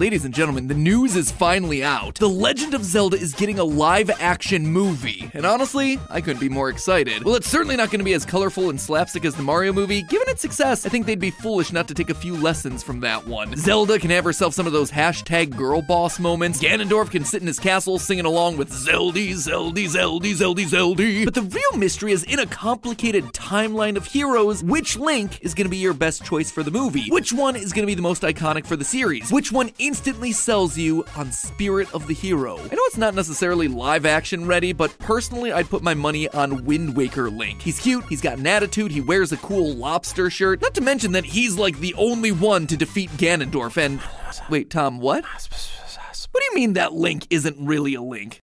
Ladies and gentlemen, the news is finally out. The Legend of Zelda is getting a live action movie. And honestly, I couldn't be more excited. Well, it's certainly not going to be as colorful and slapstick as the Mario movie. Given its success, I think they'd be foolish not to take a few lessons from that one. Zelda can have herself some of those hashtag girl boss moments. Ganondorf can sit in his castle singing along with Zeldy, Zeldy, Zeldy, Zeldy, Zeldy. But the real mystery is in a complicated timeline of heroes, which Link is going to be your best choice for the movie? Which one is going to be the most iconic for the series? Which one instantly sells you on Spirit of the Hero? I know it's not necessarily live action ready, but personally, I'd put my money on Wind Waker Link. He's cute, he's got an attitude, he wears a cool lobster shirt, not to mention that he's like the only one to defeat Ganondorf. And wait, Tom, what? What do you mean that Link isn't really a Link?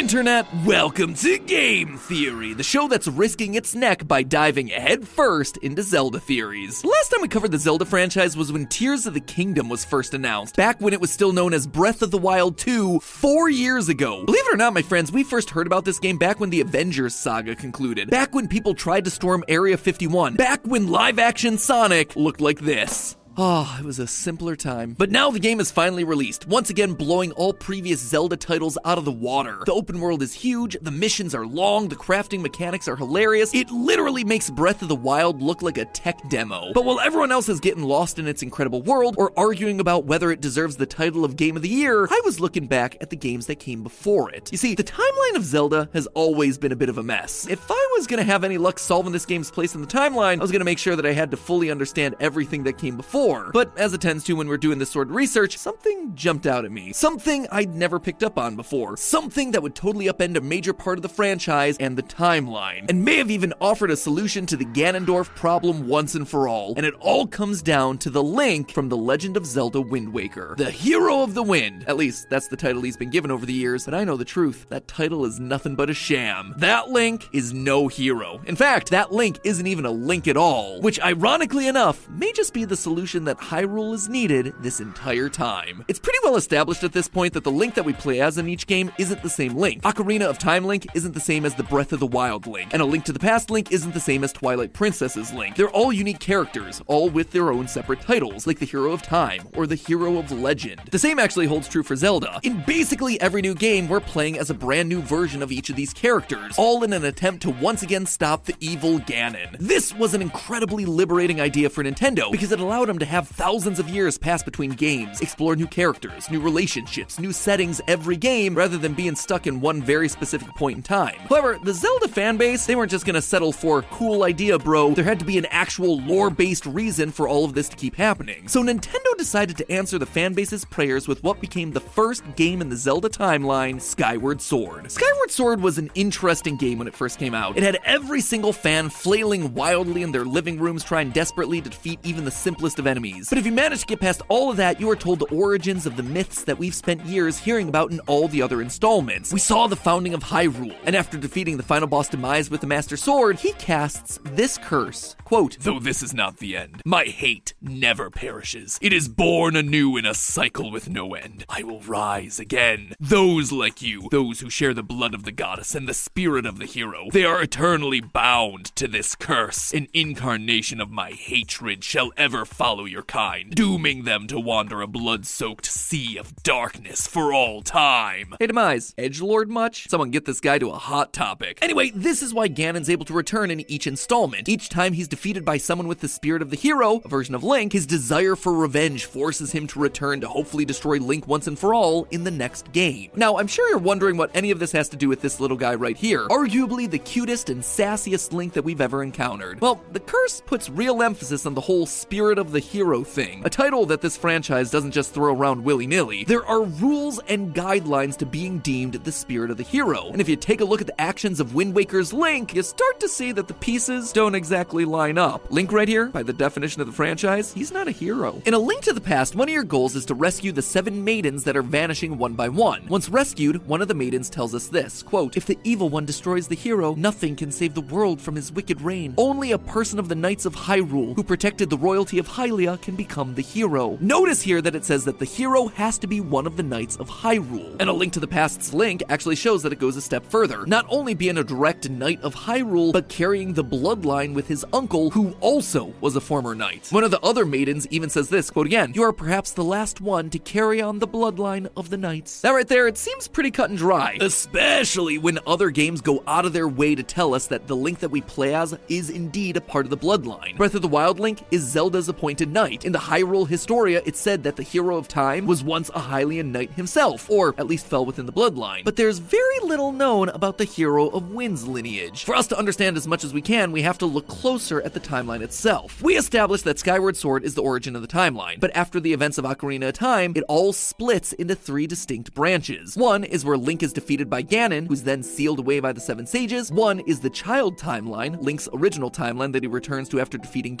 Internet! Welcome to Game Theory, the show that's risking its neck by diving headfirst into Zelda theories. The last time we covered the Zelda franchise was when Tears of the Kingdom was first announced, back when it was still known as Breath of the Wild 2, four years ago. Believe it or not, my friends, we first heard about this game back when the Avengers saga concluded, back when people tried to storm Area 51, back when live action Sonic looked like this. Oh, it was a simpler time. But now the game is finally released, once again blowing all previous Zelda titles out of the water. The open world is huge, the missions are long, the crafting mechanics are hilarious. It literally makes Breath of the Wild look like a tech demo. But while everyone else is getting lost in its incredible world or arguing about whether it deserves the title of Game of the Year, I was looking back at the games that came before it. You see, the timeline of Zelda has always been a bit of a mess. If I was gonna have any luck solving this game's place in the timeline, I was gonna make sure that I had to fully understand everything that came before. But as it tends to when we're doing this sort of research, something jumped out at me. Something I'd never picked up on before. Something that would totally upend a major part of the franchise and the timeline. And may have even offered a solution to the Ganondorf problem once and for all. And it all comes down to the Link from The Legend of Zelda Wind Waker. The Hero of the Wind. At least, that's the title he's been given over the years, but I know the truth. That title is nothing but a sham. That Link is no hero. In fact, that Link isn't even a Link at all. Which, ironically enough, may just be the solution that Hyrule is needed this entire time. It's pretty well established at this point that the Link that we play as in each game isn't the same Link. Ocarina of Time Link isn't the same as the Breath of the Wild Link, and A Link to the Past Link isn't the same as Twilight Princess's Link. They're all unique characters, all with their own separate titles, like the Hero of Time or the Hero of Legend. The same actually holds true for Zelda. In basically every new game, we're playing as a brand new version of each of these characters, all in an attempt to once again stop the evil Ganon. This was an incredibly liberating idea for Nintendo because it allowed them to have thousands of years pass between games, explore new characters, new relationships, new settings every game, rather than being stuck in one very specific point in time. However, the Zelda fanbase, they weren't just gonna settle for cool idea, bro. There had to be an actual lore-based reason for all of this to keep happening. So Nintendo decided to answer the fanbase's prayers with what became the first game in the Zelda timeline, Skyward Sword. Skyward Sword was an interesting game when it first came out. It had every single fan flailing wildly in their living rooms trying desperately to defeat even the simplest of enemies. But if you manage to get past all of that, you are told the origins of the myths that we've spent years hearing about in all the other installments. We saw the founding of Hyrule, and after defeating the final boss Demise with the Master Sword, he casts this curse. Quote, Though this is not the end, my hate never perishes. It is born anew in a cycle with no end. I will rise again. Those like you, those who share the blood of the goddess and the spirit of the hero, they are eternally bound to this curse. An incarnation of my hatred shall ever follow your kind, dooming them to wander a blood soaked sea of darkness for all time. Hey, Demise, Edgelord much? Someone get this guy to a hot topic. Anyway, this is why Ganon's able to return in each installment. Each time he's defeated by someone with the spirit of the hero, a version of Link, his desire for revenge forces him to return to hopefully destroy Link once and for all in the next game. Now, I'm sure you're wondering what any of this has to do with this little guy right here, arguably the cutest and sassiest Link that we've ever encountered. Well, the curse puts real emphasis on the whole spirit of the hero thing, a title that this franchise doesn't just throw around willy nilly. There are rules and guidelines to being deemed the spirit of the hero. And if you take a look at the actions of Wind Waker's Link, you start to see that the pieces don't exactly line up. Link, right here, by the definition of the franchise, he's not a hero. In A Link to the Past, one of your goals is to rescue the seven maidens that are vanishing one by one. Once rescued, one of the maidens tells us this quote, If the evil one destroys the hero, nothing can save the world from his wicked reign. Only a person of the Knights of Hyrule, who protected the royalty of Hylia, can become the hero. Notice here that it says that the hero has to be one of the Knights of Hyrule. And A Link to the Past's link actually shows that it goes a step further. Not only being a direct Knight of Hyrule, but carrying the bloodline with his uncle, who also was a former knight. One of the other maidens even says this quote again, You are perhaps the last one to carry on the bloodline of the knights. That right there, it seems pretty cut and dry, especially when other games go out of their way to tell us that the Link that we play as is indeed a part of the bloodline. Breath of the Wild Link is Zelda's appointed knight. In the Hyrule Historia, it said that the hero of time was once a Hylian knight himself, or at least fell within the bloodline. But there's very little known about the hero of Wind's lineage. For us to understand as much as we can, we have to look closer at the timeline itself. We established that Skyward Sword is the origin of the timeline, but after the events of Ocarina of Time, it all splits into three distinct branches. One is where Link is defeated by Ganon, who's then sealed away by the Seven Sages. One is the child timeline, Link's original timeline that he returns to after defeating.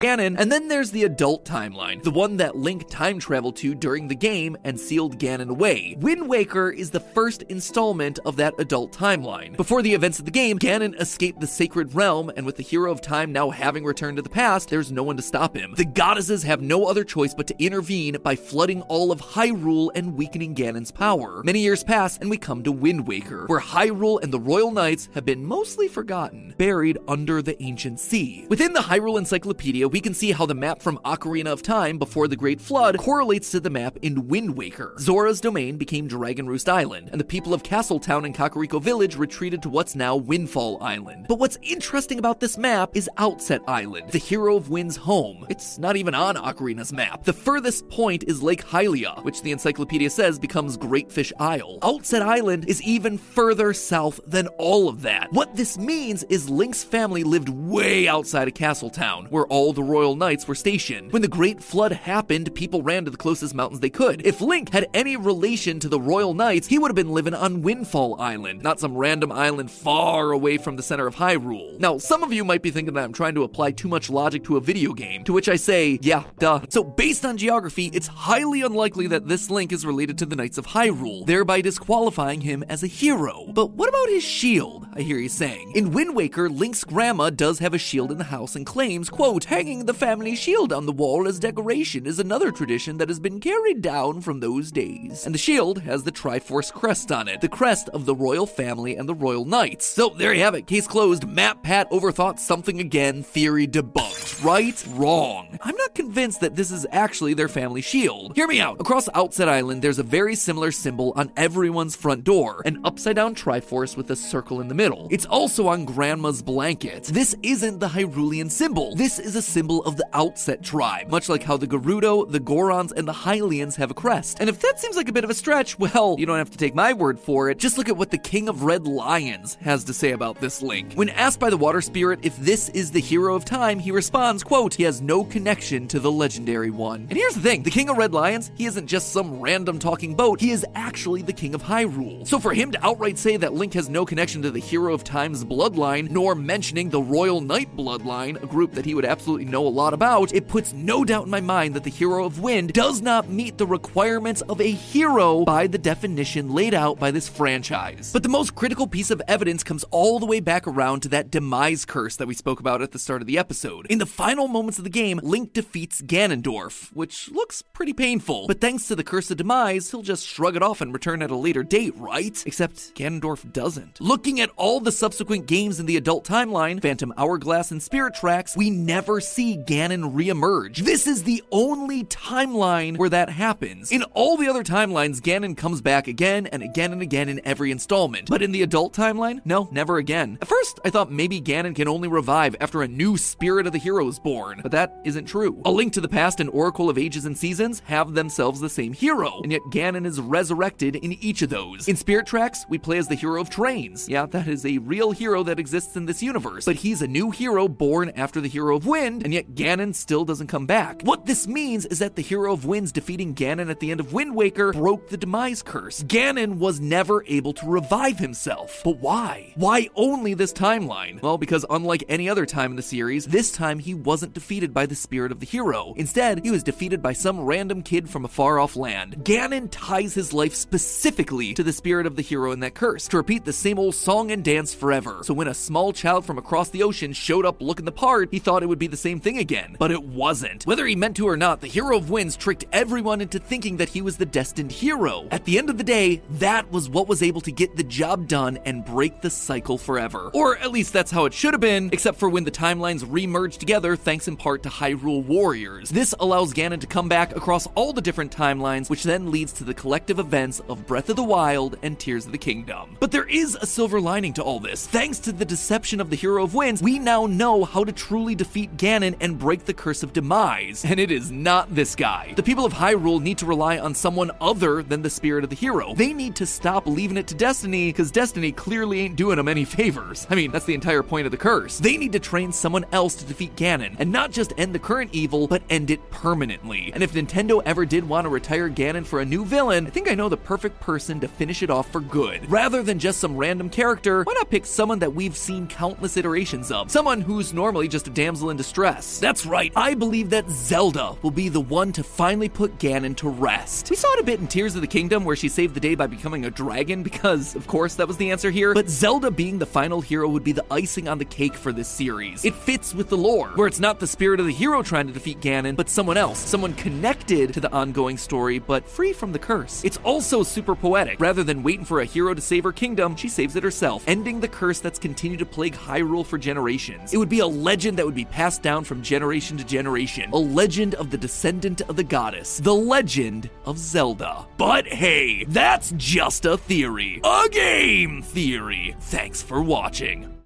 Ganon, and then there's the adult timeline, the one that Link time traveled to during the game and sealed Ganon away. Wind Waker is the first installment of that adult timeline. Before the events of the game, Ganon escaped the Sacred Realm, and with the Hero of Time now having returned to the past, there's no one to stop him. The goddesses have no other choice but to intervene by flooding all of Hyrule and weakening Ganon's power. Many years pass, and we come to Wind Waker, where Hyrule and the Royal Knights have been mostly forgotten, buried under the ancient sea. Within the Hyrule Encyclopedia, we can see how the map from Ocarina of Time before the Great Flood correlates to the map in Wind Waker. Zora's domain became Dragon Roost Island, and the people of Castletown and Kakariko Village retreated to what's now Windfall Island. But what's interesting about this map is Outset Island, the hero of Wind's home. It's not even on Ocarina's map. The furthest point is Lake Hylia, which the encyclopedia says becomes Great Fish Isle. Outset Island is even further south than all of that. What this means is Link's family lived way outside of Castletown, where all the royal knights were stationed. When the Great Flood happened, people ran to the closest mountains they could. If Link had any relation to the royal knights, he would have been living on Windfall Island, not some random island far away from the center of Hyrule. Now, some of you might be thinking that I'm trying to apply too much logic to a video game, to which I say, yeah, duh. So, based on geography, it's highly unlikely that this Link is related to the Knights of Hyrule, thereby disqualifying him as a hero. But what about his shield? I hear you saying. In Wind Waker, Link's grandma does have a shield in the house and claims, quote, hanging the family shield on the wall as decoration is another tradition that has been carried down from those days. And the shield has the Triforce crest on it, the crest of the royal family and the royal knights. So there you have it, case closed. MatPat overthought something again, theory debunked. Right? Wrong. I'm not convinced that this is actually their family shield. Hear me out. Across Outset Island, there's a very similar symbol on everyone's front door, an upside down Triforce with a circle in the middle. It's also on Grandma's blanket. This isn't the Hyrulean symbol. This is a symbol of the Outset tribe, much like how the Gerudo, the Gorons, and the Hylians have a crest. And if that seems like a bit of a stretch, well, you don't have to take my word for it. Just look at what the King of Red Lions has to say about this link. When asked by the Water Spirit if this is the hero of time, he responds, quote, he has no connection to the legendary one. And here's the thing, the King of Red Lions, he isn't just some random talking boat, he is actually the King of Hyrule. So for him to outright say that Link has no connection to the hero of time's bloodline, nor mentioning the Royal Knight bloodline, a group that he would absolutely know a lot about, it puts no doubt in my mind that the hero of Wind does not meet the requirements of a hero by the definition laid out by this franchise. But the most critical piece of evidence comes all the way back around to that demise curse that we spoke about at the start of the episode. In the final moments of the game, Link defeats Ganondorf, which looks pretty painful. But thanks to the Curse of Demise, he'll just shrug it off and return at a later date, right? Except Ganondorf doesn't. Looking at all the subsequent games in the adult timeline, Phantom Hourglass and Spirit Tracks, we never see Ganon reemerge. This is the only timeline where that happens. In all the other timelines, Ganon comes back again and again and again in every installment. But in the adult timeline, no, never again. At first, I thought maybe Ganon can only revive after a new spirit of the hero is born, but that isn't true. A Link to the Past and Oracle of Ages and Seasons have themselves the same hero, and yet Ganon is resurrected in each of those. In Spirit Tracks, we play as the hero of Trains. Yeah, that is a real hero that exists in this universe, but he's a new hero born after the hero of Wind, and yet Ganon still doesn't come back. What this means is that the hero of Winds defeating Ganon at the end of Wind Waker broke the demise curse. Ganon was never able to revive himself. But why? Why only this timeline? Well, because unlike any other time in the series, this time he wasn't defeated by the spirit of the hero. Instead, he was defeated by some random kid from a far off land. Ganon ties his life specifically to the spirit of the hero in that curse, to repeat the same old song and dance forever. So when a small child from across the ocean showed up looking the part, he thought it would be the same thing again. But it wasn't. Whether he meant to or not, the hero of winds tricked everyone into thinking that he was the destined hero. At the end of the day, that was what was able to get the job done and break the cycle forever. Or at least that's how it should have been, except for when the timelines remerged together thanks in part to Hyrule Warriors. This allows Ganon to come back across all the different timelines, which then leads to the collective events of Breath of the Wild and Tears of the Kingdom. But there is a silver lining to all this. Thanks to the deception of the Hero of Winds, we now know how to truly defeat Ganon and break the Curse of Demise. And it is not this guy. The people of Hyrule need to rely on someone other than the spirit of the hero. They need to stop leaving it to Destiny, because Destiny clearly ain't doing them any favors. I mean, that's the entire point of the curse. They need to train someone else to defeat Ganon, and not just end the current evil, but end it permanently. And if Nintendo ever did want to retire Ganon for a new villain, I think I know the perfect person to finish it off for good. Rather than just some random character, why not pick someone that we've seen countless iterations of? Someone who's normally just a damsel in distress. That's right, I believe that Zelda will be the one to finally put Ganon to rest. We saw it a bit in Tears of the Kingdom where she saved the day by becoming a dragon, because, of course, that was the answer here. But Zelda being the final hero would be the icing on the cake for this series. It fits with the lore, where it's not the spirit of the hero trying to defeat Ganon, but someone else, someone connected to the ongoing story, but free from the curse. It's also super poetic. Rather than waiting for a hero to save her kingdom, she saves it herself, ending the curse that's continued to plague Hyrule for generations. It would be a legend that would be passed down from generation to generation, a legend of the descendant of the goddess, the legend of Zelda. But hey, that's just a theory, a game theory. Thanks for watching.